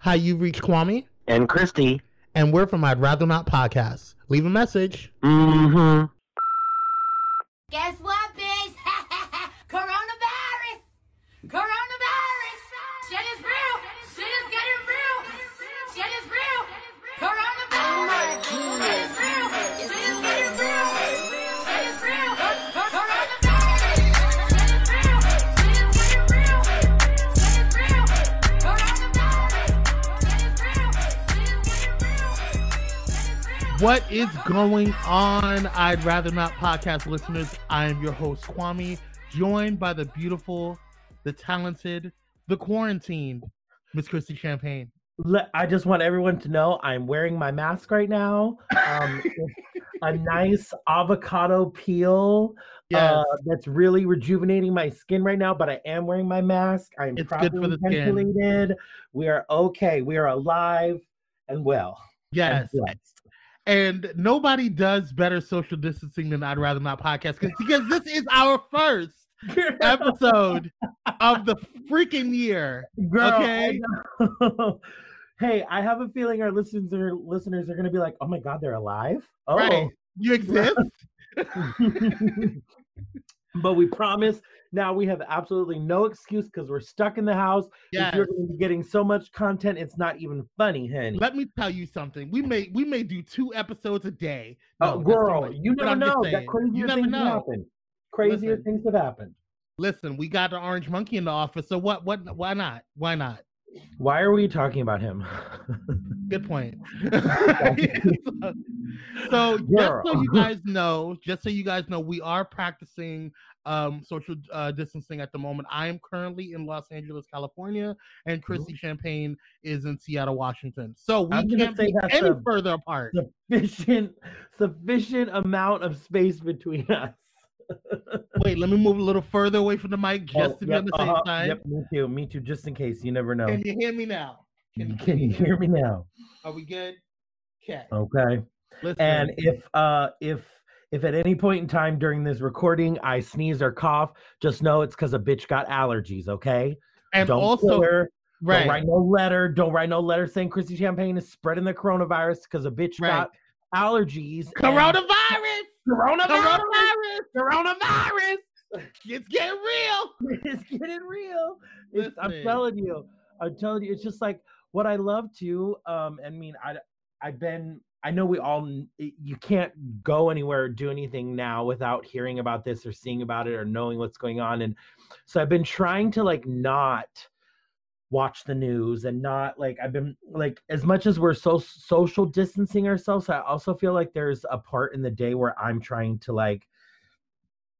Hi, you've reached Kwame, And Christy. and we're from I'd Rather Not podcast. Leave a message. Mm-hmm. What is going on, I'd Rather Not podcast listeners? I am your host, Kwame, joined by the beautiful, the talented, the quarantined, Miss Christy Champagne. I just want everyone to know I'm wearing my mask right now. Um, a nice avocado peel Yes. uh, that's really rejuvenating my skin right now. But I am wearing my mask. I'm It's good for properly the skin. We are okay. We are alive and well. yes. blessed. And nobody does better social distancing than I'd Rather Not podcast because this is our first episode of the freaking year. Girl, Okay. know. hey, I have a feeling our listeners are listeners are going to be like, "Oh my god, they're alive!" Oh, Right. You exist? but we promise now we have absolutely no excuse because we're stuck in the house. Yes. You're going to be getting so much content, it's not even funny, honey. Let me tell you something. We may we may do two episodes a day. oh, No, that's girl, you never know. That crazier you never things have know. happened. Crazier Listen. things have happened. Listen, we got the orange monkey in the office, so what? What? Why not? Why not? Why are we talking about him? Good point. so, so just so you guys know, just so you guys know, we are practicing um social uh, distancing at the moment. I am currently in Los Angeles, California, and Chrissy Champagne is in Seattle, Washington. So we can't say be any a- further apart. sufficient, sufficient amount of space between us. Wait, let me move a little further away from the mic just Oh, to be yep, on the same uh-huh, side. Yep, me too. Me too. Just in case, you never know. Can you hear me now? Can, you hear me now? Are we good? Okay. Okay. Listen. And if uh if if at any point in time during this recording I sneeze or cough, just know it's because a bitch got allergies. Okay. and don't also her. right. Don't write no letter. Don't write no letter saying Chrissy Champagne is spreading the coronavirus because a bitch Right. got allergies. and- Coronavirus! Coronavirus. Coronavirus! Coronavirus! It's getting real. it's getting real. It's, I'm telling you. I'm telling you. It's just like what I love too. Um, I mean, I I've been. I know we all you can't go anywhere or do anything now without hearing about this or seeing about it or knowing what's going on. And so I've been trying to like not watch the news and not like I've been like as much as we're so social distancing ourselves. I also feel like there's a part in the day where I'm trying to like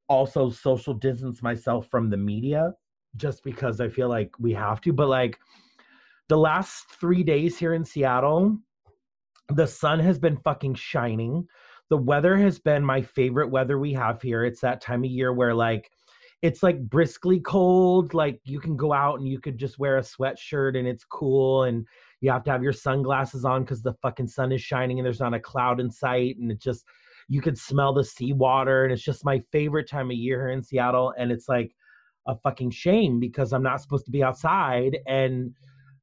also social distance myself from the media just because I feel like we have to. But like the last three days here in Seattle, the sun has been fucking shining. The weather has been my favorite weather we have here. It's that time of year where like it's like briskly cold. Like you can go out and you could just wear a sweatshirt and it's cool and you have to have your sunglasses on because the fucking sun is shining and there's not a cloud in sight and it just you could smell the seawater and it's just my favorite time of year here in Seattle and it's like a fucking shame because I'm not supposed to be outside and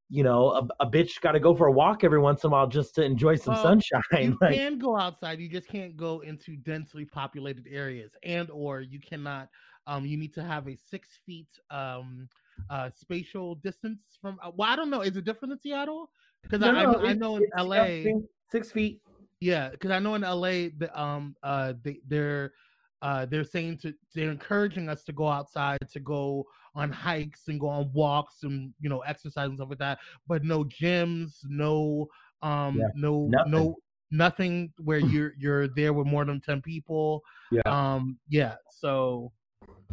you know a, a bitch got to go for a walk every once in a while just to enjoy some Well, sunshine You like can go outside. You just can't go into densely populated areas, and or you cannot. Um, you need to have a six feet um uh spatial distance from. Uh, well, I don't know. Is it different in Seattle? Because No, I, no, I, I know in LA. six feet Yeah, because I know in LA, the um uh they they're uh they're saying to they're encouraging us to go outside to go on hikes and go on walks and you know exercise and stuff like that, but no gyms, no um Yeah, no nothing. no nothing where you're you're there with more than ten people. Yeah. Um yeah, so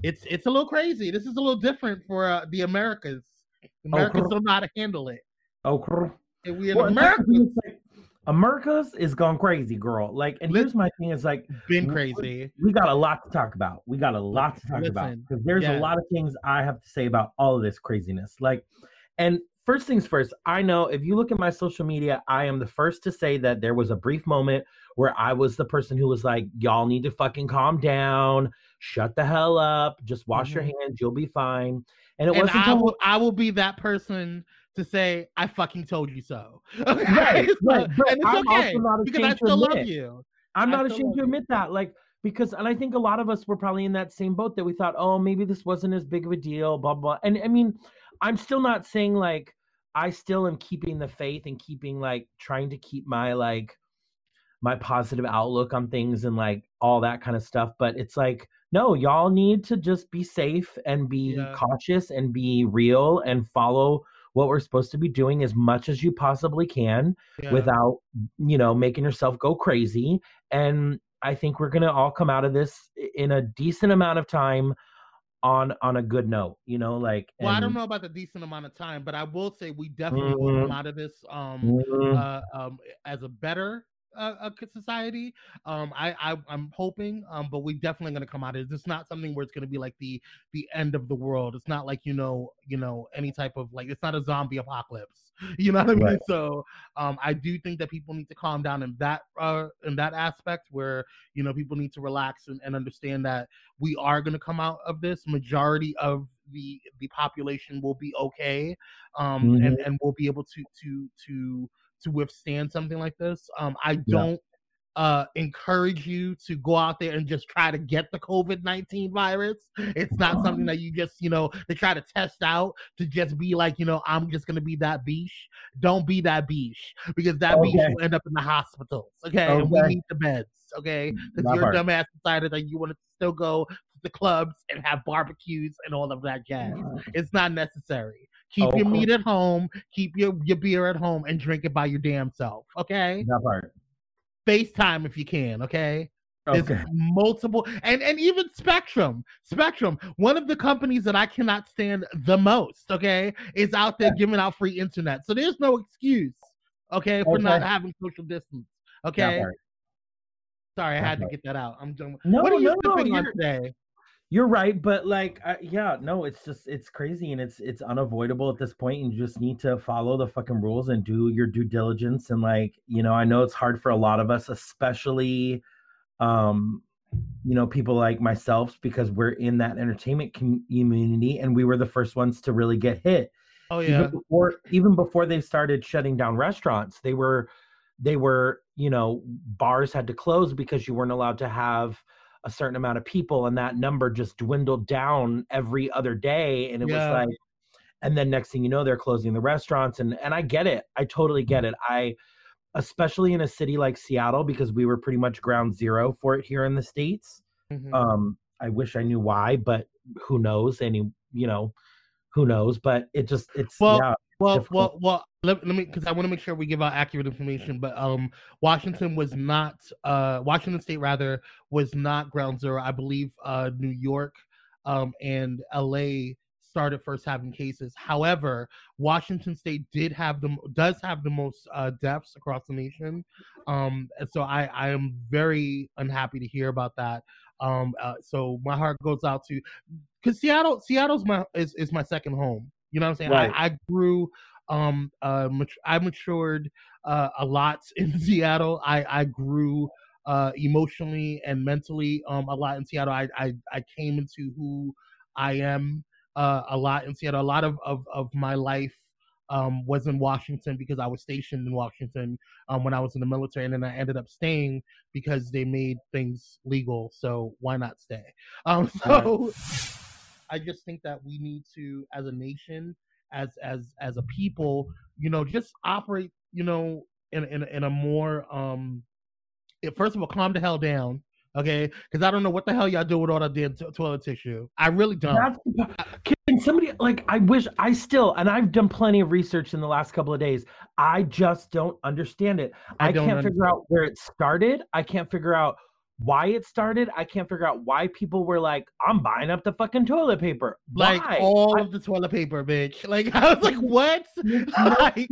it's it's a little crazy. This is a little different for uh, the Americas. Americans cool. don't know how to handle it. okay And we in Well, America America's is gone crazy, girl. Like, and here's my thing: is like been crazy. we got a lot to talk about. We got a lot to talk about because there's yeah. a lot of things I have to say about all of this craziness. Like, and first things first, I know if you look at my social media, I am the first to say that there was a brief moment where I was the person who was like, "Y'all need to fucking calm down, shut the hell up, just wash your Mhm. hands, you'll be fine." And it and wasn't I will I will be that person to say I fucking told you so. Okay? Right, So- right, but and it's I'm okay not because I ashamed to still love admit. you. I'm not ashamed to admit that. Like, because, and I think a lot of us were probably in that same boat that we thought, oh, maybe this wasn't as big of a deal, blah, blah. And I mean, I'm still not saying like, I still am keeping the faith and keeping like trying to keep my like, my positive outlook on things and like all that kind of stuff. But it's like, no, y'all need to just be safe and be Yeah. cautious and be real and follow what we're supposed to be doing as much as you possibly can Yeah. without you know making yourself go crazy and i think we're going to all come out of this in a decent amount of time on on a good note you know like well, I don't know about the decent amount of time, but I will say we definitely will Mhm. come out of this um Mhm. uh, um, as a better uh, uh, society. Um, I, I I'm hoping, um, but we definitely going to come out of it. It's not something where it's going to be like the the end of the world. It's not like you know you know any type of like it's not a zombie apocalypse. You know what I mean? Right. So um, I do think that people need to calm down in that uh, in that aspect where you know people need to relax and, and understand that we are going to come out of this. Majority of the the population will be okay, um, and and will be able to to to to withstand something like this. Um, I don't uh encourage you to go out there and just try to get the COVID-19 virus. It's not something that you just, you know, to try to test out to just be like, you know, I'm just gonna be that beach. Don't be that beach because that beach will end up in the hospitals. Okay. And we need the beds. Okay. Because That your dumbass decided that you wanted to still go to the clubs and have barbecues and all of that jazz. It's not necessary. Keep your oh. meat at home, keep your, your beer at home, and drink it by your damn self. Okay? that part FaceTime if you can, okay? There's okay multiple and and even Spectrum. Spectrum, one of the companies that I cannot stand the most, okay, is out there giving out free internet. So there's no excuse, okay, for not having social distance. Okay. Sorry, I had to get that out. I'm doing No, what are you no, no, sipping on you're- today? You're right but like uh, yeah no it's just it's crazy and it's it's unavoidable at this point and you just need to follow the fucking rules and do your due diligence and like you know i know it's hard for a lot of us especially um you know people like myself because we're in that entertainment com- community and we were the first ones to really get hit Oh yeah. even before even before they started shutting down restaurants they were they were you know bars had to close because you weren't allowed to have a certain amount of people and that number just dwindled down every other day and it Yeah. was like and then next thing you know they're closing the restaurants and and I get it. I totally get it. I especially in a city like Seattle because we were pretty much ground zero for it here in the states. Mhm. um I wish I knew why but who knows any you know who knows? But it just it's Well, yeah Well, difficult. well, well. Let, let me because I want to make sure we give out accurate information. But um, Washington was not. Uh, Washington State rather was not ground zero. I believe uh, New York, um, and L.A. started first having cases. However, Washington State did have the does have the most uh, deaths across the nation. Um, so I I am very unhappy to hear about that. Um, uh, so my heart goes out to because Seattle Seattle's my is, is my second home. You know what I'm saying? Right. I, I grew um uh mat- I matured uh a lot in Seattle. I I grew uh emotionally and mentally um a lot in Seattle. I I, I came into who I am uh a lot in Seattle. A lot of of, of my life um was in Washington because I was stationed in Washington um when I was in the military and then I ended up staying because they made things legal. So why not stay? Um so I just think that we need to, as a nation, as as as a people, you know, just operate, you know, in in, in a more um. It, first of all, calm the hell down, okay? Because I don't know what the hell y'all do with all that damn to- toilet tissue. I really don't. That's can somebody like I wish I still and I've done plenty of research in the last couple of days. I just don't understand it. I I, can't figure out where it started. I can't figure out why it started. I can't figure out why people were like, I'm buying up the fucking toilet paper. like all I- of the toilet paper, bitch. Like I was like, what? Like,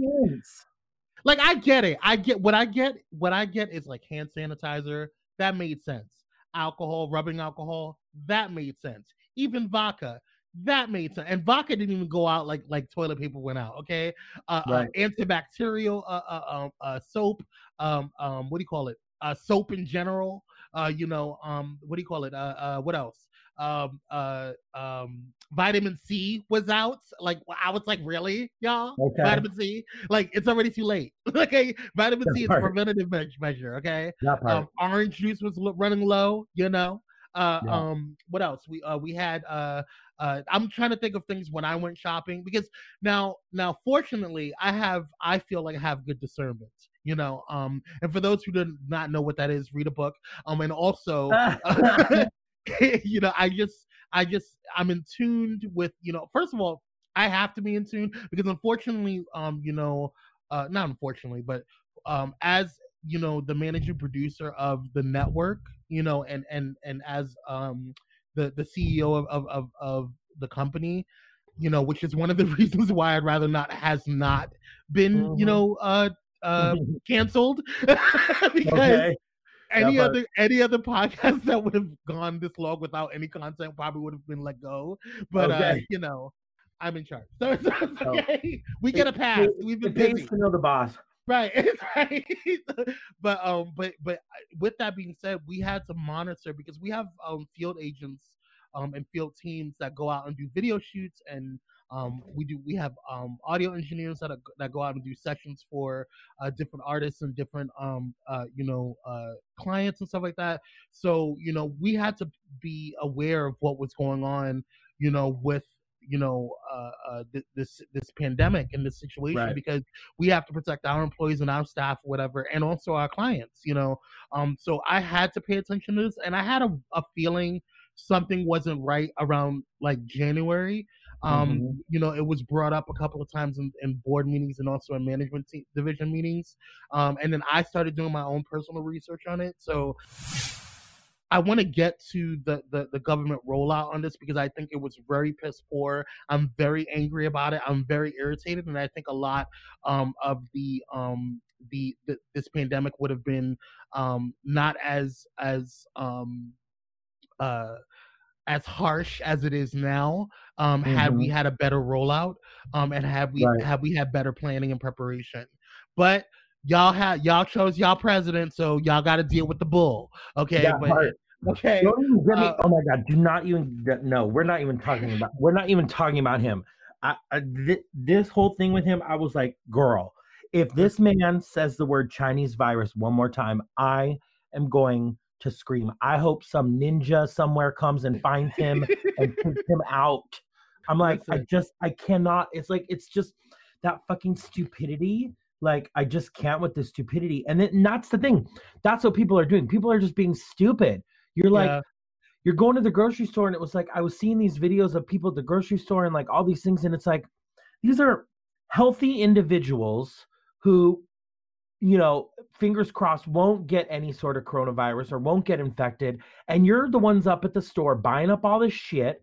like I get it. I get what I get. What I get is like hand sanitizer. That made sense. Alcohol, rubbing alcohol. That made sense. Even vodka. That made sense. And vodka didn't even go out like like toilet paper went out. Okay. Uh, Right. uh antibacterial uh, uh, um, uh soap. Um, um, what do you call it? Uh, soap in general. Uh, you know, um, what do you call it? Uh, uh, what else? um uh um vitamin C was out. Like I was like, really, y'all? Okay. Vitamin C? Like it's already too late. okay, vitamin That C is a preventative me- measure. Okay, part. um, orange juice was running low. You know. Uh, Yeah. um, what else? We uh we had uh uh I'm trying to think of things when I went shopping because now now fortunately I have I feel like I have good discernment. You know, um, and for those who do not know what that is, read a book. Um, and also you know, I just, I just, I'm in tuned with, you know, first of all, I have to be in tune because unfortunately, um, you know, uh, not unfortunately, but um, as you know, the managing producer of the network, you know, and and and as um the the CEO of of of, of the company, you know, which is one of the reasons why I'd rather not has not been, you Mhm. know, uh uh canceled because okay. any other any other podcast that would have gone this long without any content probably would have been let go. But uh, you know, I'm in charge, so it's, Oh. okay. We get a pass. it- We've been busy, to know the boss. right? right. but um, but but with that being said, we had to monitor because we have um field agents um and field teams that go out and do video shoots and um, we do we have um, audio engineers that are, that go out and do sessions for uh, different artists and different um, uh, you know uh, clients and stuff like that. So you know we had to be aware of what was going on, you know, with you know uh, uh, th- this this pandemic and this situation Right. because we have to protect our employees and our staff, whatever, and also our clients. You know, um, so I had to pay attention to this, and I had a, a feeling something wasn't right around like January. Um, Mhm. you know, it was brought up a couple of times in, in board meetings and also in management te- division meetings. Um, and then I started doing my own personal research on it. So I want to get to the, the the government rollout on this because I think it was very piss poor. I'm very angry about it. I'm very irritated, and I think a lot um, of the um, the, the this pandemic would have been um, not as as um, uh, as harsh as it is now um, had we had a better rollout um, and had we Mm-hmm. Right. had we had better planning and preparation. But y'all had y'all chose y'all president, so y'all got to deal with the bull. Okay, That but okay, even me. Uh, oh my god! Do not even. No, we're not even talking about. We're not even talking about him. I, I thi- this whole thing with him, I was like, girl, if this man says the word Chinese virus one more time, I am going to scream. I hope some ninja somewhere comes and finds him and takes him out. I'm like, I just, I cannot. It's like, it's just that fucking stupidity. Like, I just can't with this stupidity. And, then, and that's the thing. That's what people are doing. People are just being stupid. You're like, Yeah. you're going to the grocery store, and it was like, I was seeing these videos of people at the grocery store and like all these things. And it's like, these are healthy individuals who, you know, fingers crossed, won't get any sort of coronavirus or won't get infected. And you're the ones up at the store buying up all this shit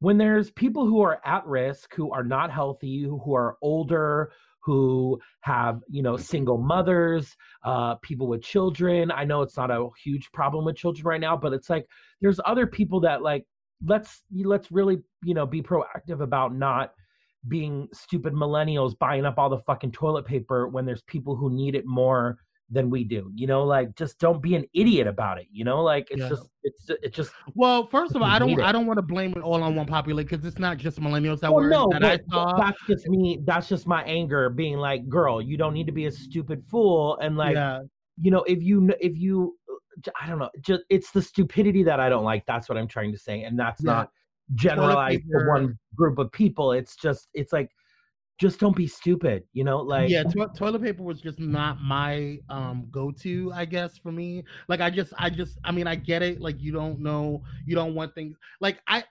when there's people who are at risk, who are not healthy, who are older, who have, you know, single mothers, uh, people with children. I know it's not a huge problem with children right now, but it's like there's other people that like let's let's really, you know, be proactive about not being stupid millennials buying up all the fucking toilet paper when there's people who need it more than we do. You know, like just don't be an idiot about it. You know, like it's Yeah. just it's it's just Well, first of all, I don't. I don't want to blame it all on one population because it's not just millennials that well, were no, that I saw. that's just me. That's just my anger being like, girl, you don't need to be a stupid fool. And like, yeah, you know, if you if you, I don't know, just it's the stupidity that I don't like. That's what I'm trying to say, and that's Yeah. not generalized to one group of people. It's just it's like, just don't be stupid. You know, like yeah, to- toilet paper was just not my um go-to, I guess, for me. Like I just I just I mean, I get it. Like you don't know, you don't want things like I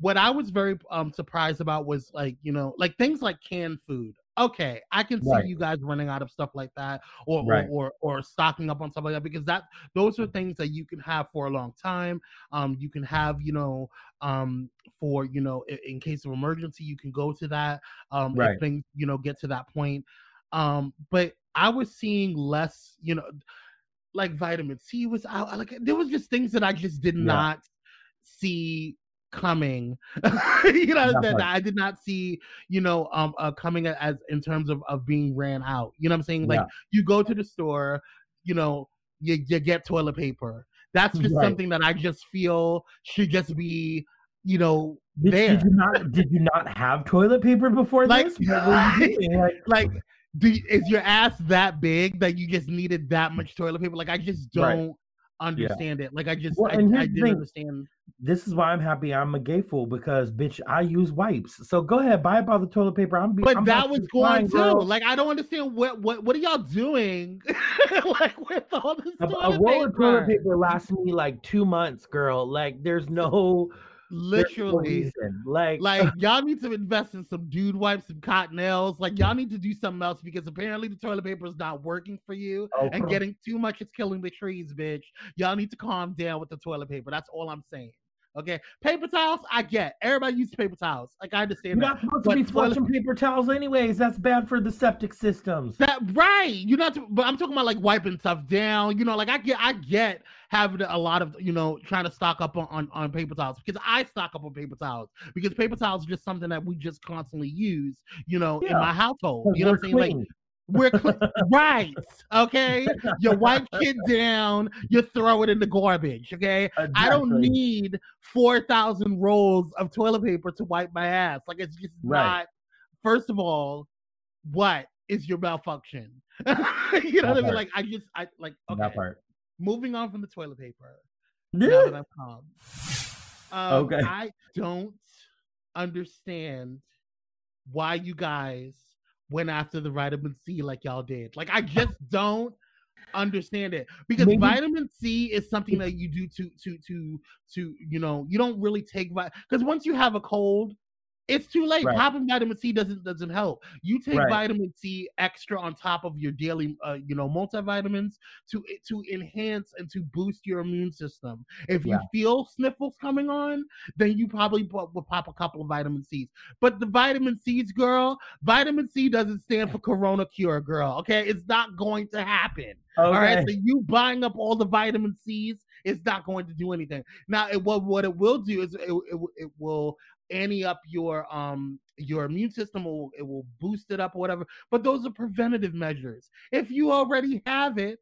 what I was very um surprised about was like, you know, like things like canned food. Okay, I can see Right. you guys running out of stuff like that or, Right. or or or stocking up on stuff like that because that those are things that you can have for a long time. Um you can have, you know, um for, you know, in, in case of emergency, you can go to that um Right. if things, you know, get to that point. Um but I was seeing less, you know, like vitamin C was out. Like there was just things that I just did Yeah. not see coming. you know That that. I did not see. You know, um, uh, coming as in terms of of being ran out. You know what I'm saying? Like Yeah. you go to the store, you know, you you get toilet paper. That's just Right. something that I just feel should just be, you know, Did, there. did you not did you not have toilet paper before Like- this? What were you doing? Like, like do, is your ass that big that you just needed that much toilet paper like i just Right. Understand it like i just Well, I, I didn't thing. understand this is why I'm happy I'm a gay fool because bitch I use wipes. So go ahead, buy up all the toilet paper. I'm be, but I'm that was going too girl. like i don't understand what what what are y'all doing like with all this A, toilet a roll of toilet paper? paper lasts me like two months, girl. Like there's no literally. Like, like y'all need to invest in some dude wipes some cottonelles like y'all need to do something else because apparently the toilet paper is not working for you oh, and come- getting too much is killing the trees, bitch. Y'all need to calm down with the toilet paper. That's all I'm saying. Okay, paper towels, I get. Everybody uses paper towels. Like I understand. you're that. not supposed to but be toilet- flushing paper towels anyways. That's bad for the septic systems. That right? You're not. But I'm talking about like wiping stuff down. You know, like I get, I get having a lot of you know trying to stock up on on, on paper towels because I stock up on paper towels because paper towels is just something that we just constantly use. You know, in my household. You know what I'm saying? Like. We're cl- right. Okay. You wipe it down, you throw it in the garbage. Okay. I don't need 4,000 rolls of toilet paper to wipe my ass. Like, it's just Right. not. First of all, what is your malfunction? you know what I mean? part. Like, I just, I like, okay. that part. Moving on from the toilet paper. Now that I've calm. Um, Okay. I don't understand why you guys went after the vitamin C like y'all did. Like I just don't understand it because Maybe- vitamin C is something that you do to to to to you know you don't really take because once you have a cold it's too late Right. popping vitamin c doesn't doesn't help you take Right. vitamin c extra on top of your daily uh, you know multivitamins to to enhance and to boost your immune system if you Yeah. feel sniffles coming on then you probably will pop a couple of vitamin c's but the vitamin c's girl vitamin c doesn't stand for corona cure girl okay it's not going to happen all right, Okay. so you buying up all the vitamin C's it's not going to do anything. Now, it, what what it will do is it, it, it will ante up your um your immune system. Will, it will boost it up or whatever. But those are preventative measures. If you already have it,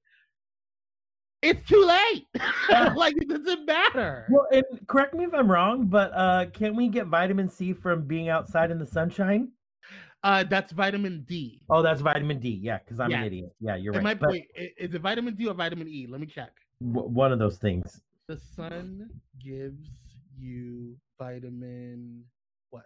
it's too late. Like it doesn't matter. Well, and correct me if I'm wrong, but uh, can we get vitamin C from being outside in the sunshine? Uh, that's vitamin D. Oh, that's vitamin D. Yeah, because I'm Yeah. an idiot. Yeah, you're right. might But wait, is it vitamin D or vitamin E? Let me check. w- one of those things. The sun gives you vitamin what?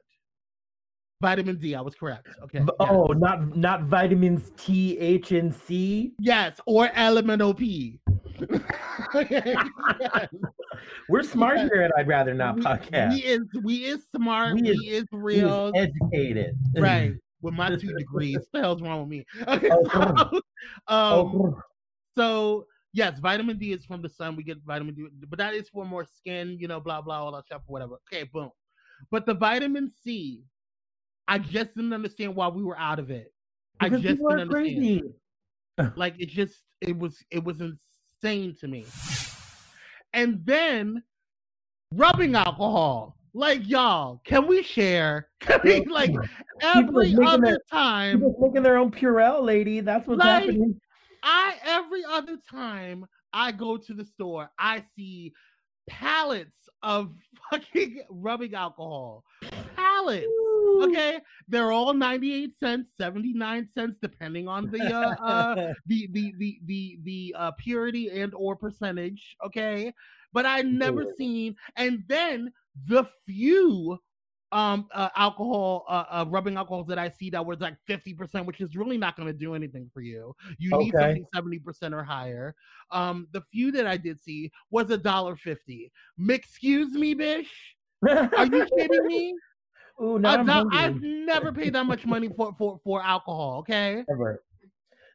Vitamin D. I was correct. Okay. Yes. Oh, not not vitamins T, H, and C. Yes, or elemental P. Yes. We're smart Yeah. here, and I'd rather not we, podcast. we is we is smart. We We, is- is We is real. educated. right. With my two degrees. what the hell's wrong with me? Okay. Oh, So, um, Oh, so yes, vitamin D is from the sun. We get vitamin D, but that is for more skin, you know, blah blah, all that stuff, whatever. Okay, boom. But the vitamin C, I just didn't understand why we were out of it. I just didn't understand. crazy. Like it just it was it was insane to me. And then rubbing alcohol. Like y'all, can we share? Can we like every other their- time? People making their own Purell, lady. That's what's Like, happening. I every other time I go to the store, I see pallets of fucking rubbing alcohol. Pallets. Okay, they're all 98 cents, 79 cents, depending on the uh, uh the the the the the uh, purity and or percentage. Okay, but I never seen. And then the few um uh, alcohol uh, uh rubbing alcohols that I see that was like 50%, which is really not going to do anything for you. You need Okay. something 70% or higher. Um, the few that I did see was a dollar fifty. Excuse me, bish. Are you kidding me? Ooh, A now I'm do- hungry. I've never paid that much money for for for alcohol. Okay, Ever.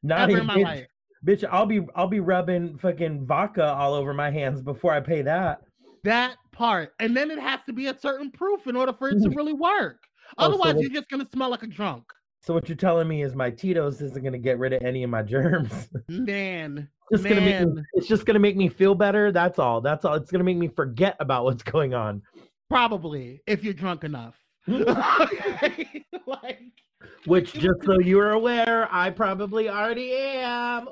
Not ever even, in my bitch, life. bitch, I'll be I'll be rubbing fucking vodka all over my hands before I pay that. That part, and then it has to be a certain proof in order for it to really work. Oh, so Otherwise, what- you're just gonna smell like a drunk. So what you're telling me is my Tito's isn't gonna get rid of any of my germs. Man, just gonna make me, it's just gonna make me feel better. That's all. That's all. It's gonna make me forget about what's going on. probably if you're drunk enough. Okay, like, Which, just so you are aware, I probably already am.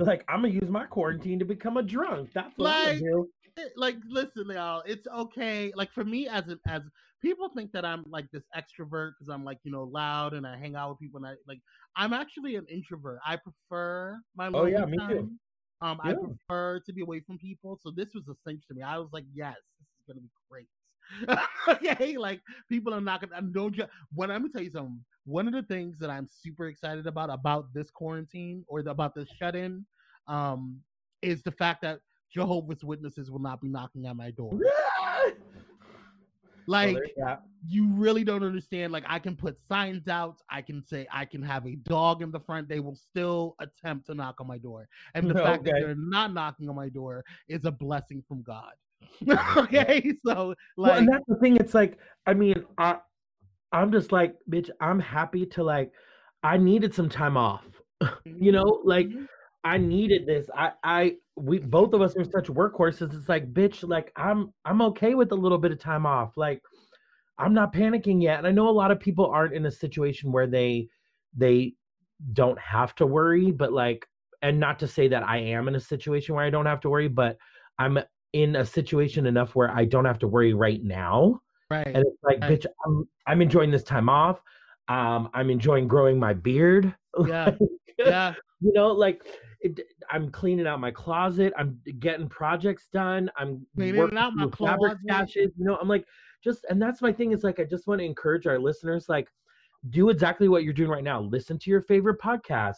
Eh, like, I'm gonna use my quarantine to become a drunk. That's Like, it- like listen y'all it's okay. Like for me as a, as people think that i'm like this extrovert because i'm like you know loud and i hang out with people and i like i'm actually an introvert. I prefer my Oh, yeah, lonely me too. time. um i prefer to be away from people. So this was a cinch to me. I was like yes this is gonna be great okay like people are not gonna no ju- when let me tell you something one of the things that i'm super excited about about this quarantine or the, about this shut-in um is the fact that Jehovah's Witnesses will not be knocking at my door. Like there's that. you really don't understand. Like I can put signs out. I can say I can have a dog in the front. They will still attempt to knock on my door. And the fact that they're not knocking on my door is a blessing from God. okay, so well, like and that's the thing. It's like, I mean, I, I'm just like, bitch. I'm happy to like. I needed some time off. You know, like Mhm. I needed this. I, I, we both of us are such workhorses. It's like, bitch, like I'm, I'm okay with a little bit of time off. Like, I'm not panicking yet. And I know a lot of people aren't in a situation where they, they don't have to worry. But like, and not to say that I am in a situation where I don't have to worry, but I'm in a situation enough where I don't have to worry right now. right. And it's like, Right. bitch, I'm, I'm enjoying this time off. Um, I'm enjoying growing my beard. Yeah. Yeah. you know, like it, I'm cleaning out my closet. I'm getting projects done. I'm Cleaning working out my fabric closet. stashes. You know, I'm like, just and that's my thing. Is like, I just want to encourage our listeners, like, do exactly what you're doing right now. Listen to your favorite podcast.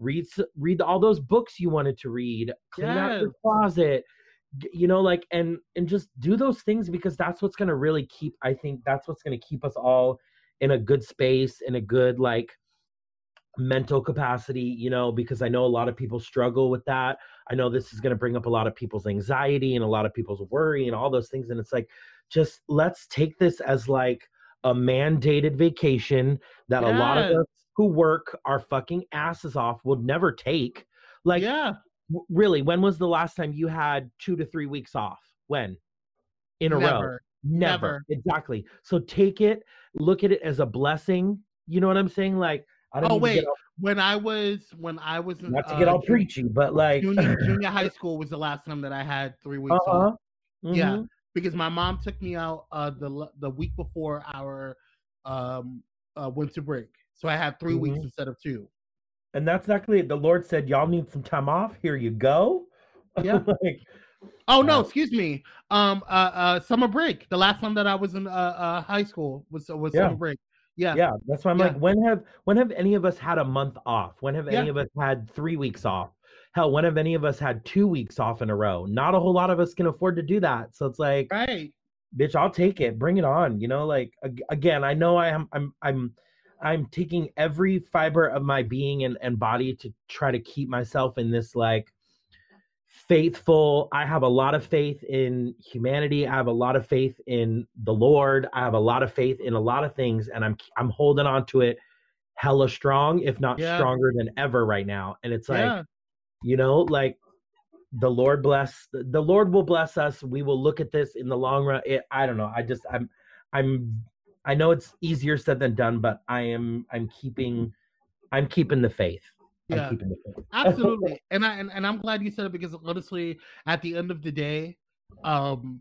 Read read all those books you wanted to read. Clean out your closet. You know, like and and just do those things because that's what's gonna really keep. I think that's what's gonna keep us all in a good space, in a good like mental capacity, you know, because I know a lot of people struggle with that. I know this is going to bring up a lot of people's anxiety and a lot of people's worry and all those things. And it's like, just let's take this as like a mandated vacation that a lot of us who work our fucking asses off will never take. Like, yeah. Really, when was the last time you had two to three weeks off? When? In a row? Never. Never. Never. Exactly. So take it, look at it as a blessing. You know what I'm saying? Like, I don't Oh wait, get all, when I was when I was in, not to get uh, all preachy, but like, junior, junior high school was the last time that I had three weeks uh off. huh. Yeah. because my mom took me out uh the the week before our um uh winter break. So I had 3 weeks Mhm. instead of two. And that's exactly it. The Lord said, Y'all need some time off. Here you go. Yeah. like, Oh no, Wow. excuse me. Um uh uh summer break. The last time that I was in uh, uh high school was was Yeah. summer break. Yeah. yeah, that's why I'm Yeah. like, when have when have any of us had a month off? When have any of us had three weeks off? Hell, when have any of us had two weeks off in a row? Not a whole lot of us can afford to do that. So it's like, Right. bitch, I'll take it. Bring it on. You know, like again, I know I am I'm I'm I'm taking every fiber of my being and, and body to try to keep myself in this like faithful. I have a lot of faith in humanity. I have a lot of faith in the Lord. I have a lot of faith in a lot of things, and I'm I'm holding on to it hella strong, if not Yeah. stronger than ever right now. And it's like, yeah. you know, like the Lord bless the the Lord will bless us. We will look at this in the long run. It, I don't know. I just I'm I'm I know it's easier said than done, but I am I'm keeping I'm keeping the faith. Yeah. I'm keeping the faith. Absolutely. and I and, and I'm glad you said it because honestly, at the end of the day, um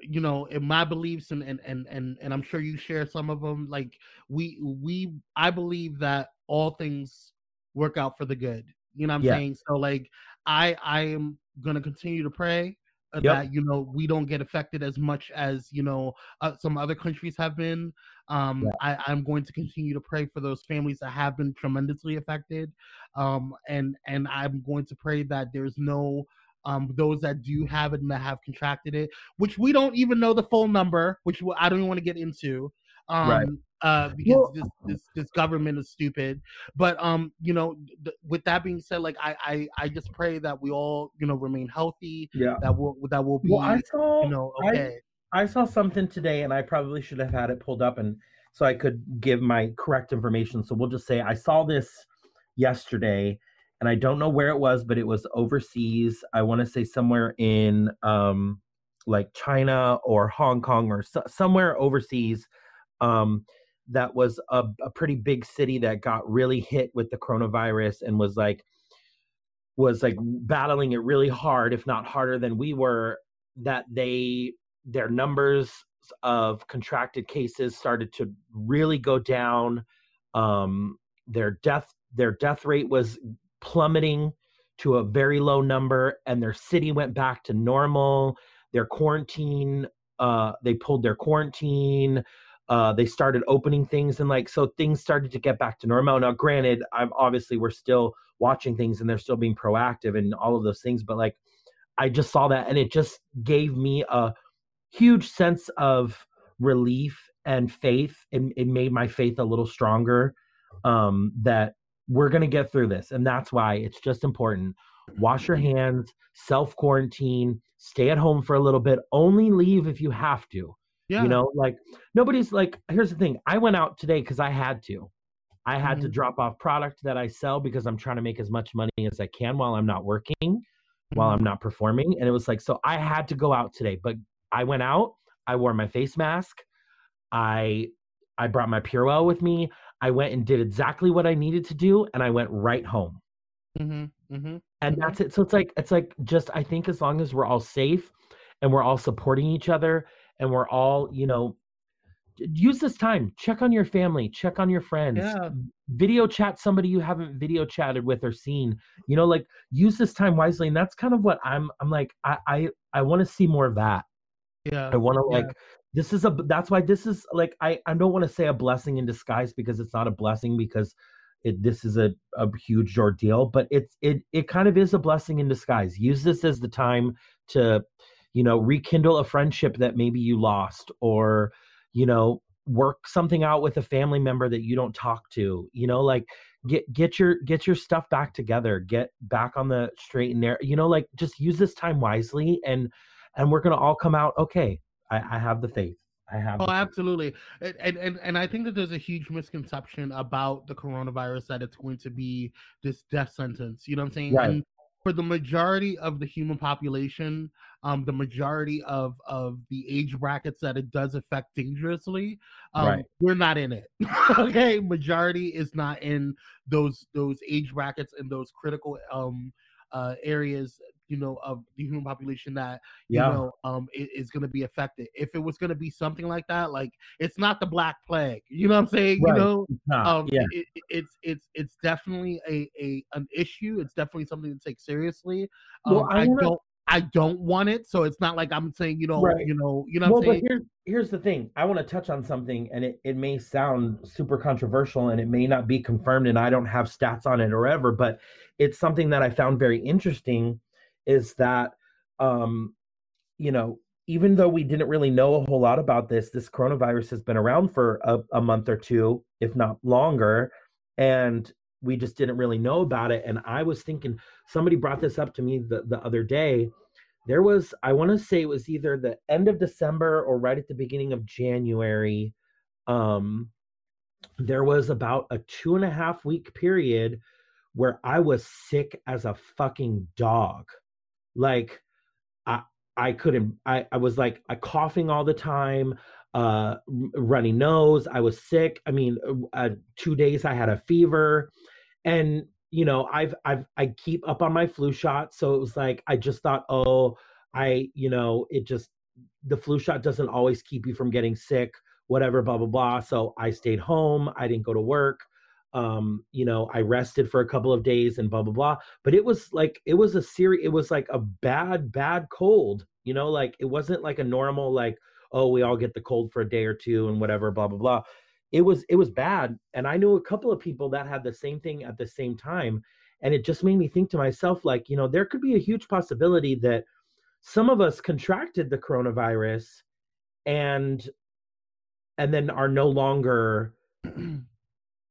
you know, in my beliefs and, and and and and I'm sure you share some of them, like we we I believe that all things work out for the good. You know what I'm Yeah. saying? So like I I am gonna continue to pray Yep. that you know we don't get affected as much as you know uh, some other countries have been. Um, Yeah. I, I'm going to continue to pray for those families that have been tremendously affected, um, and and I'm going to pray that there's no um, those that do have it and that have contracted it, which we don't even know the full number, which I don't even want to get into. Um, Right. Uh, because Well- this, this this government is stupid. But um, you know, th- with that being said, like I, I I just pray that we all you know remain healthy. Yeah. That will that will be Well, I saw you know I- I saw something today, and I probably should have had it pulled up, and so I could give my correct information. So we'll just say I saw this yesterday, and I don't know where it was, but it was overseas. I want to say somewhere in um, like China or Hong Kong or so, somewhere overseas. Um, that was a, a pretty big city that got really hit with the coronavirus and was like was like battling it really hard, if not harder than we were, that they their numbers of contracted cases started to really go down. Um, their death their death rate was plummeting to a very low number, and their city went back to normal. Their quarantine, uh, they pulled their quarantine. Uh, they started opening things and like so things started to get back to normal. Now, granted, I'm obviously we're still watching things and they're still being proactive and all of those things, but like I just saw that and it just gave me a huge sense of relief and faith. And it made my faith a little stronger um, that we're going to get through this. And that's why it's just important. Wash your hands, self quarantine, stay at home for a little bit, only leave if you have to. Yeah. You know, like nobody's like, here's the thing I went out today because I had to. I had to Mhm. drop off product that I sell because I'm trying to make as much money as I can while I'm not working, while I'm not performing. And it was like, so I had to go out today, but I went out, I wore my face mask, I I brought my Purell with me. I went and did exactly what I needed to do, and I went right home. hmm hmm And Mhm. that's it. So it's like it's like just I think as long as we're all safe and we're all supporting each other and we're all, you know, use this time, check on your family, check on your friends, Yeah. video chat somebody you haven't video chatted with or seen. You know, like use this time wisely. And that's kind of what I'm I'm like, I I, I want to see more of that. Yeah. I want to yeah. like this is a that's why this is like I I don't want to say a blessing in disguise because it's not a blessing because it this is a, a huge ordeal but it's it it kind of is a blessing in disguise use this as the time to you know rekindle a friendship that maybe you lost or you know work something out with a family member that you don't talk to you know like get get your get your stuff back together get back on the straight and narrow you know like just use this time wisely and and we're gonna all come out okay i i have the faith i have Oh, absolutely. And, and and I think that there's a huge misconception about the coronavirus that it's going to be this death sentence. You know what I'm saying? Right. And for the majority of the human population, um, the majority of of the age brackets that it does affect dangerously, um, Right. we're not in it. okay, majority is not in those those age brackets and those critical um uh areas you know of the human population that yeah you know um is going to be affected if it was going to be something like that like it's not the black plague you know what i'm saying Right. you know it's um yeah it, it- it's it's it's definitely a a an issue it's definitely something to take seriously um, Well, I i wanna- don't i don't want it so it's not like i'm saying you know Right. you know you know well, i'm but saying here's here's the thing. I want to touch on something, and it, it may sound super controversial, and it may not be confirmed, and I don't have stats on it or ever, but it's something that I found very interesting. Is that, um, you know, even though we didn't really know a whole lot about this, this coronavirus has been around for a, a month or two, if not longer, and we just didn't really know about it. And I was thinking, somebody brought this up to me the, the other day there was i want to say it was either the end of december or right at the beginning of january um there was about a two and a half week period where i was sick as a fucking dog like i i couldn't i i was like I coughing all the time uh runny nose i was sick. I mean uh, two days i had a fever. And you know i've i've i keep up on my flu shot. So it was like i just thought oh i you know it just the flu shot doesn't always keep you from getting sick whatever blah blah blah. So i stayed home. I didn't go to work um you know i rested for a couple of days and blah blah blah but it was like it was a series it was like a bad bad cold you know like it wasn't like a normal like oh we all get the cold for a day or two and whatever blah blah blah. It was it was bad and i knew a couple of people that had the same thing at the same time and it just made me think to myself like you know there could be a huge possibility that some of us contracted the coronavirus and and then are no longer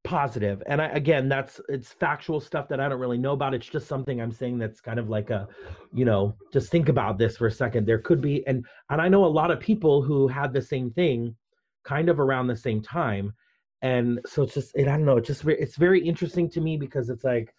positive. And I, again that's it's factual stuff that i don't really know about. It's just something i'm saying that's kind of like a you know just think about this for a second. There could be and and i know a lot of people who had the same thing kind of around the same time. And so it's just it, i don't know it's just it's very interesting to me because it's like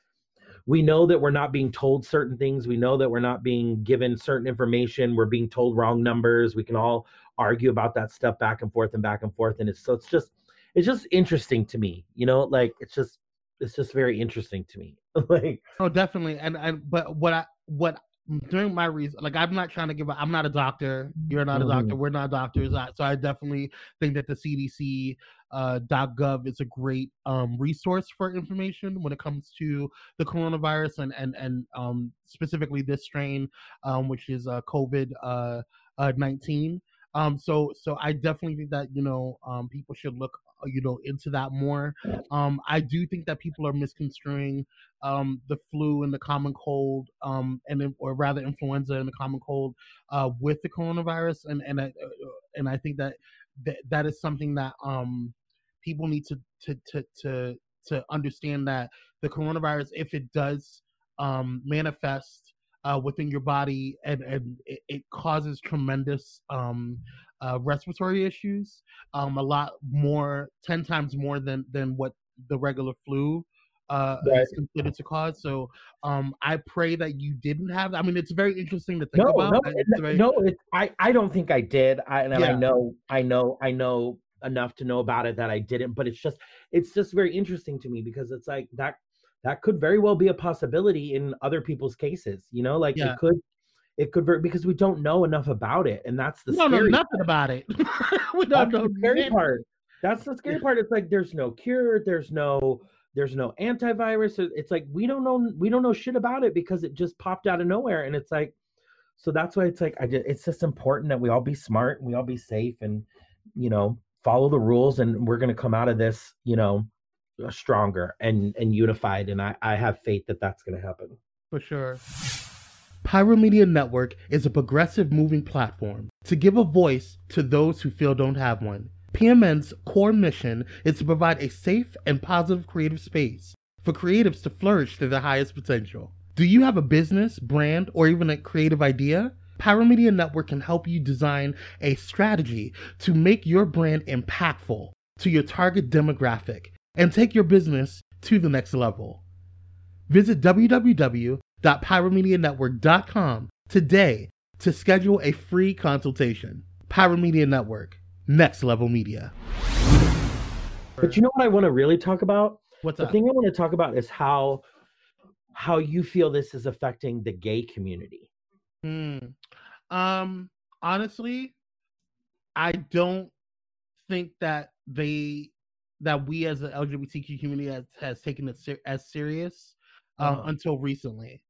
we know that we're not being told certain things. We know that we're not being given certain information. We're being told wrong numbers. We can all argue about that stuff back and forth and back and forth. And it's so it's just it's just interesting to me you know like it's just it's just very interesting to me. like Oh, definitely. And and but what I what during my reason, like I'm not trying to give. a- I'm not a doctor. You're not a Mhm. doctor. We're not doctors. I, so I definitely think that the CDC uh, .gov is a great um, resource for information when it comes to the coronavirus and and and um, specifically this strain, um, which is uh, COVID uh, uh, 19. Um, so so I definitely think that you know um, people should look you know into that more. Um, I do think that people are misconstruing um, the flu and the common cold, um, and or rather influenza and the common cold uh, with the coronavirus, and and I, uh, and I think that that, that is something that um, people need to to to to to understand that the coronavirus, if it does um, manifest uh, within your body and and it, it causes tremendous um, uh, respiratory issues, um, a lot more, ten times more than than what the regular flu uh, Right. is considered to cause. So um, I pray that you didn't have. I mean, it's very interesting to think no, about. no, it's very- no. It, I I don't think I did. I and I know I know I know enough to know about it that I didn't. But it's just it's just very interesting to me because it's like that that could very well be a possibility in other people's cases. You know, like Yeah. it could it could very because we don't know enough about it, and that's the we don't know scary nothing about it. we don't That's know the scary part. That's the scary part. It's like there's no cure. There's no there's no antivirus. It's like we don't know we don't know shit about it because it just popped out of nowhere. And it's like so that's why it's like I just, it's just important that we all be smart and we all be safe and you know follow the rules and we're gonna come out of this you know stronger and and unified. And I I have faith that that's gonna happen. For sure. Pyro Media Network is a progressive moving platform to give a voice to those who feel don't have one. PMN's core mission is to provide a safe and positive creative space for creatives to flourish to their highest potential. Do you have a business, brand, or even a creative idea? Pyro Media Network can help you design a strategy to make your brand impactful to your target demographic and take your business to the next level. Visit www.pyromedianetwork.com today to schedule a free consultation. Pyro Media Network, next level media. But you know what I want to really talk about? What's the up? thing I want to talk about is how how you feel this is affecting the gay community. Hmm. Um, honestly, I don't think that they that we as the LGBTQ community has, has taken it ser- as serious um, Uh-huh. until recently.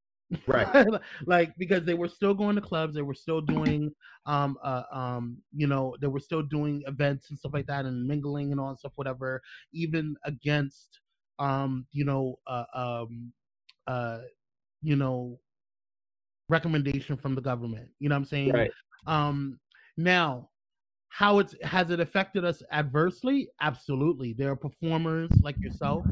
Right. like because they were still going to clubs, they were still doing um uh um you know, they were still doing events and stuff like that and mingling and all that stuff, whatever, even against um, you know, uh um uh you know recommendation from the government. You know what I'm saying? Right. Um, now, how it's has it affected us adversely? Absolutely. There are performers like yourself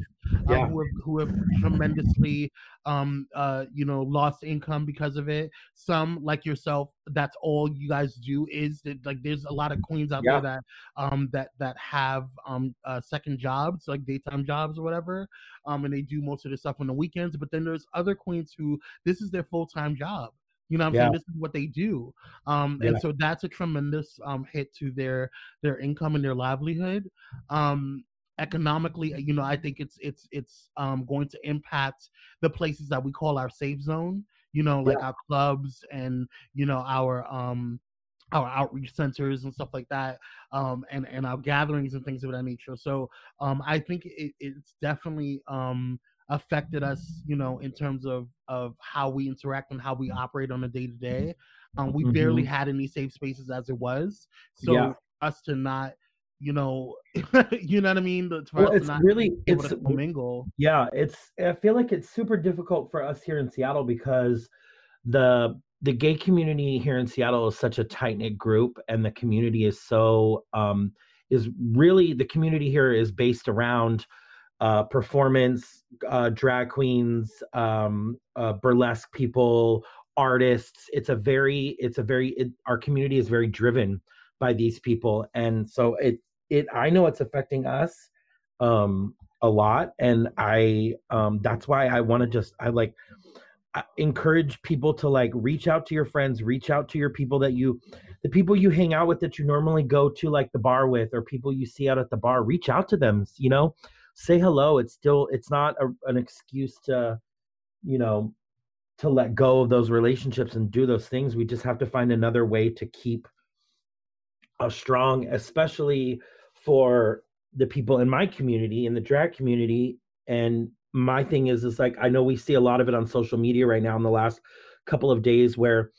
Yeah. who have who have tremendously, um, uh, you know, lost income because of it. Some like yourself, that's all you guys do is that like there's a lot of queens out Yeah. there that um that that have um uh, second jobs like daytime jobs or whatever, um, and they do most of their stuff on the weekends. But then there's other queens who this is their full time job. You know what I'm Yeah. saying? This is what they do. Um, Yeah. and so that's a tremendous um hit to their their income and their livelihood. Um economically, you know, I think it's it's it's um going to impact the places that we call our safe zone, you know, like our clubs and you know our um our outreach centers and stuff like that um and and our gatherings and things of that nature so um i think it, it's definitely um affected us you know in terms of of how we interact and how we operate on a day to day um we barely Mhm. had any safe spaces as it was so Yeah. us to not you know you know what i mean? For Well, it's really it's to commingle. Yeah, it's I feel like it's super difficult for us here in Seattle because the the gay community here in Seattle is such a tight knit group and the community is so um is really the community here is based around uh performance uh drag queens um uh burlesque people artists. It's a very it's a very it, our community is very driven by these people. And so it it i know it's affecting us um a lot and i um that's why i want to just i like I encourage people to like reach out to your friends reach out to your people that you the people you hang out with that you normally go to like the bar with or people you see out at the bar reach out to them you know? Say hello it's still it's not a, an excuse to you know to let go of those relationships and do those things. We just have to find another way to keep a strong especially for the people in my community in the drag community. And my thing is is like i know we see a lot of it on social media right now in the last couple of days where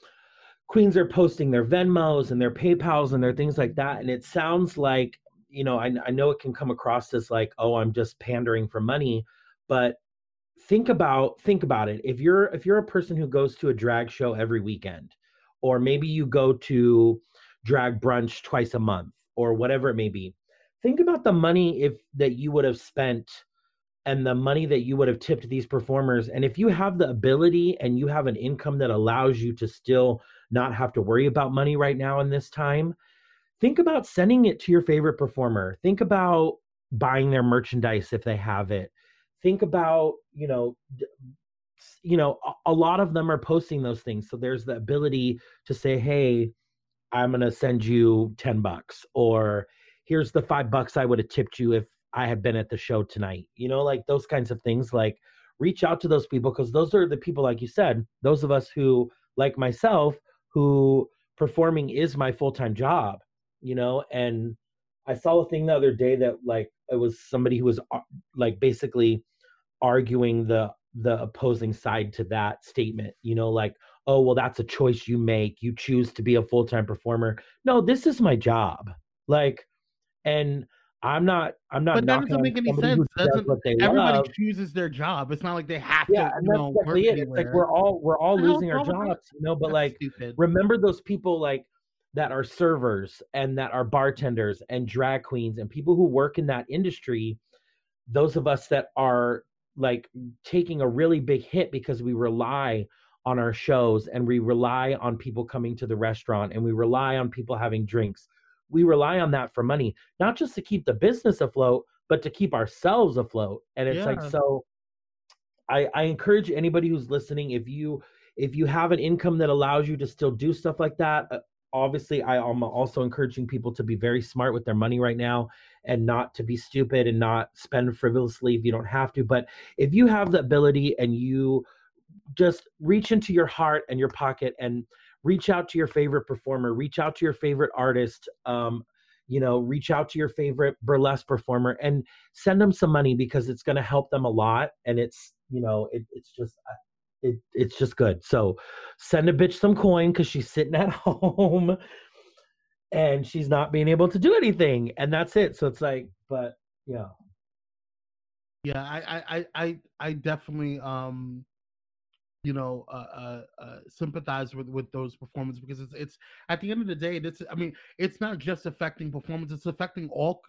queens are posting their venmos and their paypals and their things like that. And it sounds like you know I, I know it can come across as like oh i'm just pandering for money. But think about think about it. If you're if you're a person who goes to a drag show every weekend or maybe you go to drag brunch twice a month or whatever it may be. Think about the money if that you would have spent and the money that you would have tipped these performers. And if you have the ability and you have an income that allows you to still not have to worry about money right now in this time think about sending it to your favorite performer. Think about buying their merchandise if they have it. Think about you know you know a, lot of them are posting those things. So there's the ability to say hey i'm going to send you 10 bucks or here's the 5 bucks i would have tipped you if i had been at the show tonight. You know like those kinds of things like reach out to those people because those are the people like you said those of us who like myself who performing is my full-time job you know? And i saw a thing the other day that like it was somebody who was uh, like basically arguing the the opposing side to that statement you know like oh well that's a choice you make you choose to be a full-time performer no this is my job like and i'm not i'm not But that doesn't make any sense. does Doesn't everybody love. chooses their job? It's not like they have yeah to, and you that's know, work it it's like we're all we're all losing our wrong with that? jobs you know but like stupid. remember those people like that are servers and that are bartenders and drag queens and people who work in that industry those of us that are like taking a really big hit because we rely on our shows and we rely on people coming to the restaurant and we rely on people having drinks. We rely on that for money not just to keep the business afloat but to keep ourselves afloat. And it's like so i i encourage anybody who's listening if you if you have an income that allows you to still do stuff like that uh, obviously i am also encouraging people to be very smart with their money right now and not to be stupid and not spend frivolously if you don't have to. But if you have the ability and you just reach into your heart and your pocket and reach out to your favorite performer reach out to your favorite artist um, you know reach out to your favorite burlesque performer and send them some money because it's going to help them a lot and it's you know it, it's just uh, it, it's just good. So send a bitch some coin because she's sitting at home and she's not being able to do anything and that's it. So it's like but yeah Yeah, I, I, I, I, I definitely, um, you know, uh, uh, uh, sympathize with with those performances because it's it's at the end of the day, it's I mean, it's not just affecting performance; it's affecting all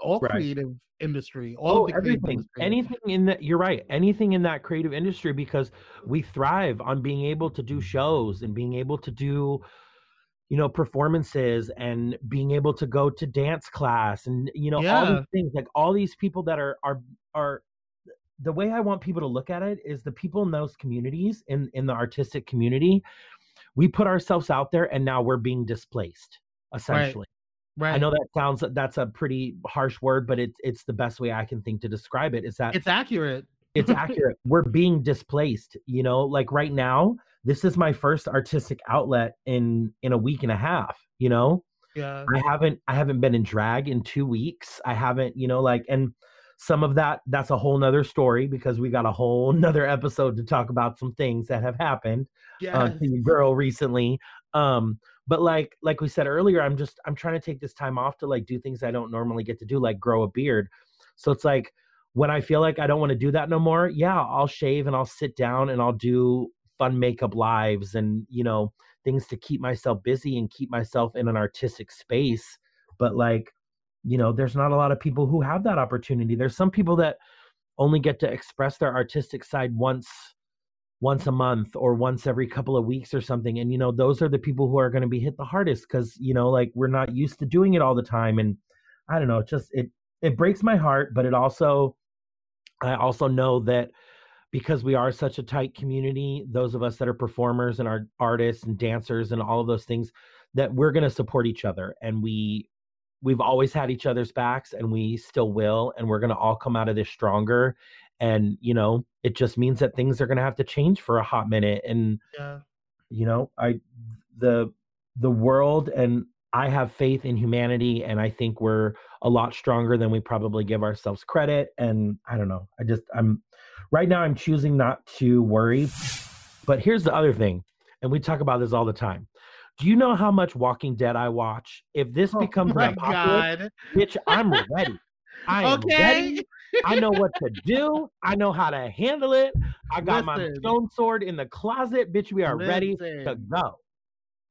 all Right. creative industry, all Oh, the everything, industry. anything in that. You're right. Anything in that creative industry because we thrive on being able to do shows and being able to do, you know, performances and being able to go to dance class and you know all these things. Like all these people that are are are. The way I want people to look at it is the people in those communities in in the artistic community. We put ourselves out there, and now we're being displaced. Essentially. right. right. I know that sounds that's a pretty harsh word, but it's it's the best way I can think to describe it. Is that it's accurate. it's accurate. We're being displaced. You know, like right now, this is my first artistic outlet in in a week and a half. You know, Yeah, I haven't I haven't been in drag in two weeks. I haven't, you know, like and some of that that's a whole nother story because we got a whole nother episode to talk about some things that have happened uh, to your girl recently. Um, but like like we said earlier, I'm just I'm trying to take this time off to like do things I don't normally get to do, like grow a beard. So it's like when I feel like I don't want to do that no more, yeah, I'll shave and I'll sit down and I'll do fun makeup lives and you know things to keep myself busy and keep myself in an artistic space. But like, you know, there's not a lot of people who have that opportunity. There's some people that only get to express their artistic side once once a month or once every couple of weeks or something and you know those are the people who are going to be hit the hardest cuz you know like we're not used to doing it all the time and i don't know it just it it breaks my heart but it also i also know that because we are such a tight community those of us that are performers and are artists and dancers and all of those things that we're going to support each other and we we've always had each other's backs and we still will and we're going to all come out of this stronger and you know it just means that things are going to have to change for a hot minute and Yeah. you know i the the world and i have faith in humanity and i think we're a lot stronger than we probably give ourselves credit and i don't know i just i'm right now i'm choosing not to worry but here's the other thing and we talk about this all the time do you know how much walking dead i watch if this Oh becomes my an apocalypse God. bitch i'm ready i am Okay. ready I know what to do. I know how to handle it. I got my stone sword in the closet. Bitch, we are ready to go.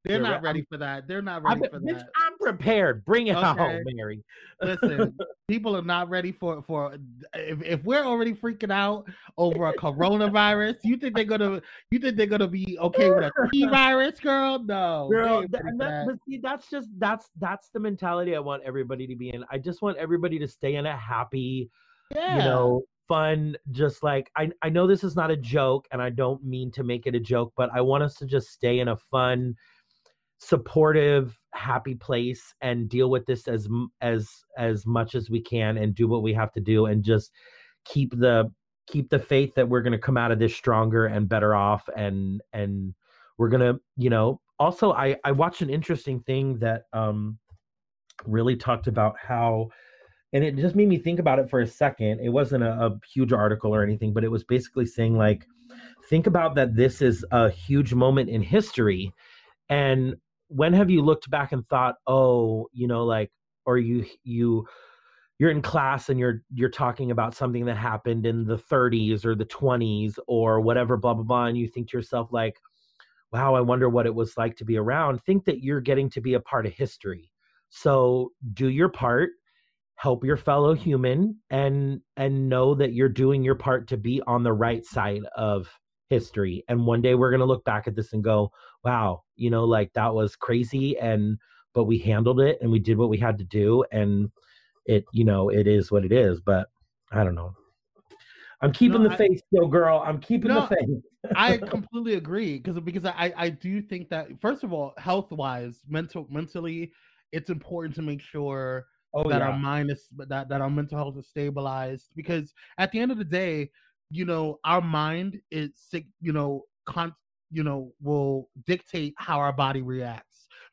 They're You're not right. ready for that. They're not ready bet- for bitch, that. I'm prepared. Bring it Okay. home, Mary. Listen, people are not ready for for if, if we're already freaking out over a coronavirus, you think they're gonna you think they're gonna be okay with a T virus, girl? No, Girl, ain't th- ready and for that, that. but see, that's just that's that's the mentality I want everybody to be in. I just want everybody to stay in a happy, yeah, you know, fun, just like I I know this is not a joke and I don't mean to make it a joke, but I want us to just stay in a fun, supportive, happy place and deal with this as as as much as we can and do what we have to do and just keep the keep the faith that we're going to come out of this stronger and better off and and we're going to, you know, also I I watched an interesting thing that um really talked about how and it just made me think about it for a second. It wasn't a, a huge article or anything, but it was basically saying like, think about that this is a huge moment in history, and when have you looked back and thought, oh, you know, like, or you you you're in class and you're you're talking about something that happened in the 30s or the 20s or whatever, blah blah blah, and you think to yourself like, wow, I wonder what it was like to be around. Think that you're getting to be a part of history. So do your part help your fellow human and and know that you're doing your part to be on the right side of history and one day we're going to look back at this and go wow you know like that was crazy and but we handled it and we did what we had to do and it you know it is what it is but i don't know. I'm keeping No, the I- faith still girl. I'm keeping No, the faith. I completely agree because because I I do think that first of all, health wise, mental mentally, it's important to make sure oh that yeah. our mind is that that our mental health is stabilized because at the end of the day you know our mind is sick you know con you know will dictate how our body reacts.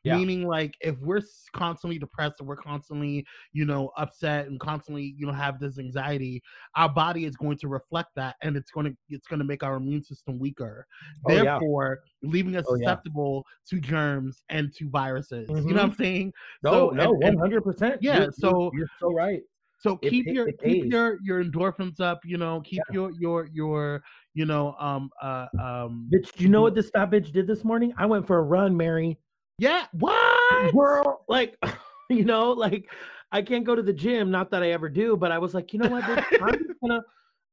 Yeah. meaning like if we're constantly depressed and we're constantly you know upset and constantly you know have this anxiety our body is going to reflect that and it's going to it's going to make our immune system weaker. Oh, yeah. therefore leaving us Oh, yeah. susceptible to germs and to viruses. You know what mm-hmm. i'm saying? No so- no and- and- 100% yeah, you're- so- you're so right so It keep pa- your it keep your your endorphins up you know keep your your your you know um uh um bitch do you know what this fat bitch did this morning? I went for a run mary. Yeah what? Girl like you know like i can't go to the gym not that i ever do but i was like you know what bitch? i'm gonna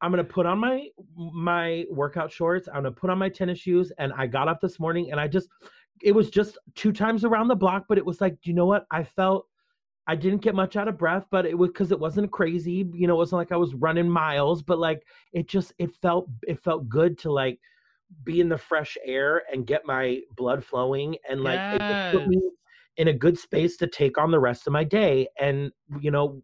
i'm gonna put on my my workout shorts i'm gonna put on my tennis shoes and i got up this morning and i just it was just two times around the block but it was like do you know what? I felt i didn't get much out of breath but it was because it wasn't crazy you know it wasn't like i was running miles but like it just it felt it felt good to like be in the fresh air and get my blood flowing and like it just put me in a good space to take on the rest of my day and you know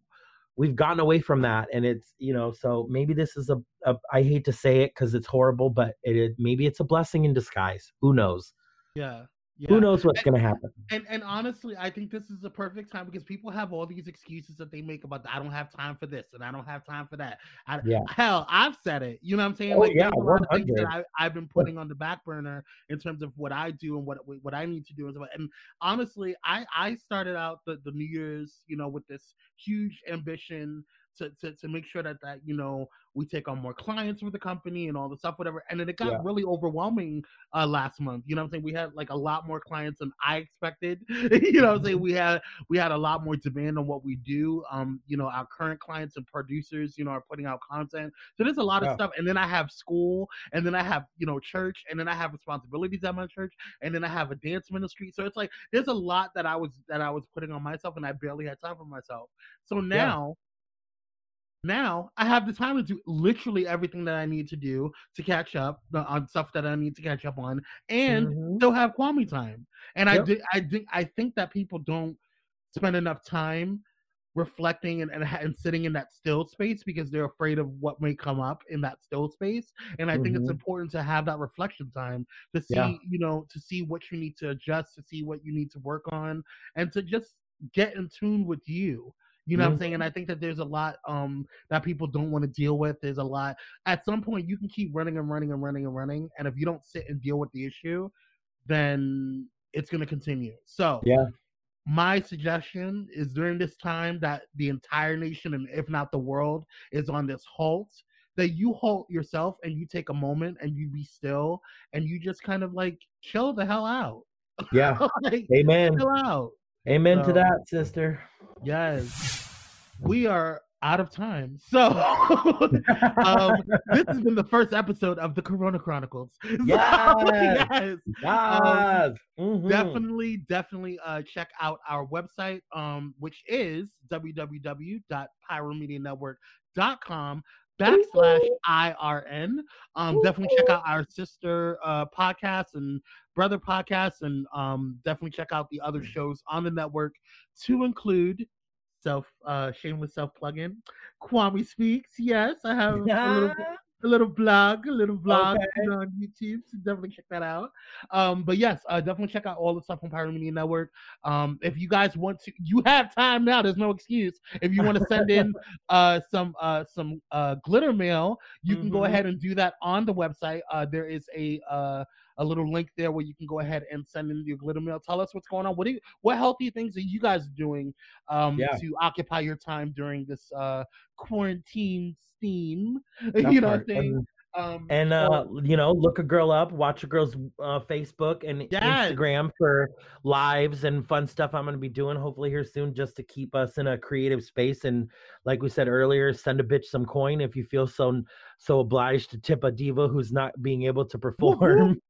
we've gotten away from that and it's you know so maybe this is a, a i hate to say it because it's horrible but it maybe it's a blessing in disguise who knows? Yeah yeah. who knows what's going to happen? and and honestly i think this is the perfect time because people have all these excuses that they make about i don't have time for this and i don't have time for that. I, Yeah. hell i've said it. You know what i'm saying? Oh, like yeah, there's a lot of things that 100. I, i've been putting on the back burner in terms of what i do and what what i need to do as well. And honestly i i started out the, the new year's you know with this huge ambition to, to, to make sure that that you know we take on more clients with the company and all the stuff whatever. And then it got Yeah. really overwhelming uh last month. You know what i'm saying? We had like a lot more clients than i expected. You know what i'm Mm-hmm. saying we had we had a lot more demand on what we do. Um you know our current clients and producers you know are putting out content. So there's a lot Yeah. of stuff. And then i have school. And then i have you know church. And then i have responsibilities at my church. And then i have a dance ministry. So it's like there's a lot that i was that i was putting on myself and i barely had time for myself. So now now I have the time to do literally everything that I need to do to catch up uh, on stuff that I need to catch up on, and Mhm. still have Kwame time. And I did, I think, I think that people don't spend enough time reflecting and, and and sitting in that still space because they're afraid of what may come up in that still space and i think it's Mhm. important to have that reflection time to see Yeah. you know to see what you need to adjust to see what you need to work on and to just get in tune with you you know what i'm saying and i think that there's a lot um that people don't want to deal with there's a lot at some point you can keep running and running and running and running and if you don't sit and deal with the issue then it's going to continue so Yeah. my suggestion is during this time that the entire nation and if not the world is on this halt that you halt yourself and you take a moment and you be still and you just kind of like chill the hell out Yeah. like Amen. chill out Amen So- to that, sister. Yes we are out of time so um, this has been the first episode of the corona chronicles So, Yes. yes Yes. Mhm. definitely definitely uh check out our website um which is www.pyromedianetwork.com backslash irn um definitely check out our sister uh podcasts and brother podcasts and um definitely check out the other shows on the network to include self uh shameless self plug-in. Kwame speaks yes i have a little a little blog, a little vlog Okay. you know, on YouTube. So definitely check that out. Um, but yes, uh, definitely check out all the stuff on Pyro Media Network. Um, if you guys want to, you have time now. There's no excuse. If you want to send in uh, some uh, some uh, glitter mail, you can go Mhm. ahead and do that on the website. Uh, there is a uh, a little link there where you can go ahead and send in your glitter mail. Tell us what's going on. What do you, what healthy things are you guys doing um, Yeah. to occupy your time during this uh, quarantine steam? That you know what I'm saying? And- Um, And uh, you know, look a girl up, watch a girl's uh, Facebook and Yes. Instagram for lives and fun stuff I'm going to be doing hopefully here soon just to keep us in a creative space and like we said earlier, send a bitch some coin if you feel so so obliged to tip a diva who's not being able to perform.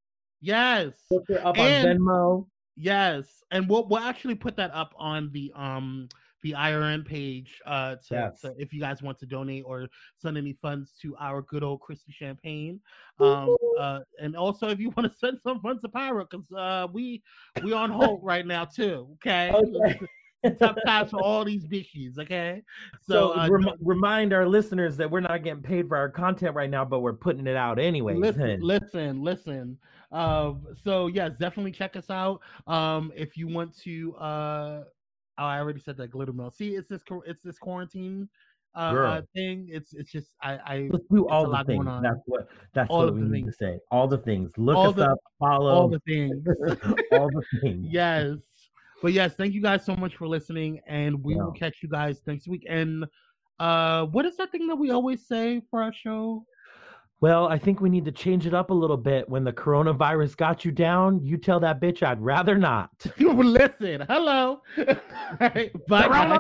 Yes, Look her up And- on Venmo. yes, and we'll we'll actually put that up on the um the IRN page uh to, Yes. to if you guys want to donate or send any funds to our good old Christy Champagne. Um uh and also if you want to send some funds to Pyro because uh we we on hold right now too. Okay. Okay. Tough times for all these bitches, okay? So, So, uh, rem- remind our listeners that we're not getting paid for our content right now, but we're putting it out anyway. Listen, listen, listen. Um, so yes, definitely check us out. Um, if you want to, uh, oh, I already said that glitter mail. See, it's this, it's this quarantine uh, uh thing. It's, it's just, I, I, Let's do all the things. That's what that's All what we need things. to say. All the things. Look All us the- up, follow all the things. all the things. yes, but yes, thank you guys so much for listening, and we will catch you guys next week. And uh, what is that thing that we always say for our show? Well, I think we need to change it up a little bit. When the coronavirus got you down, you tell that bitch I'd rather not. Listen, hello. Bye, guys.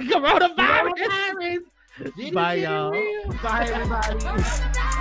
Coronavirus. Bye, y'all. Bye, everybody. Coronavirus.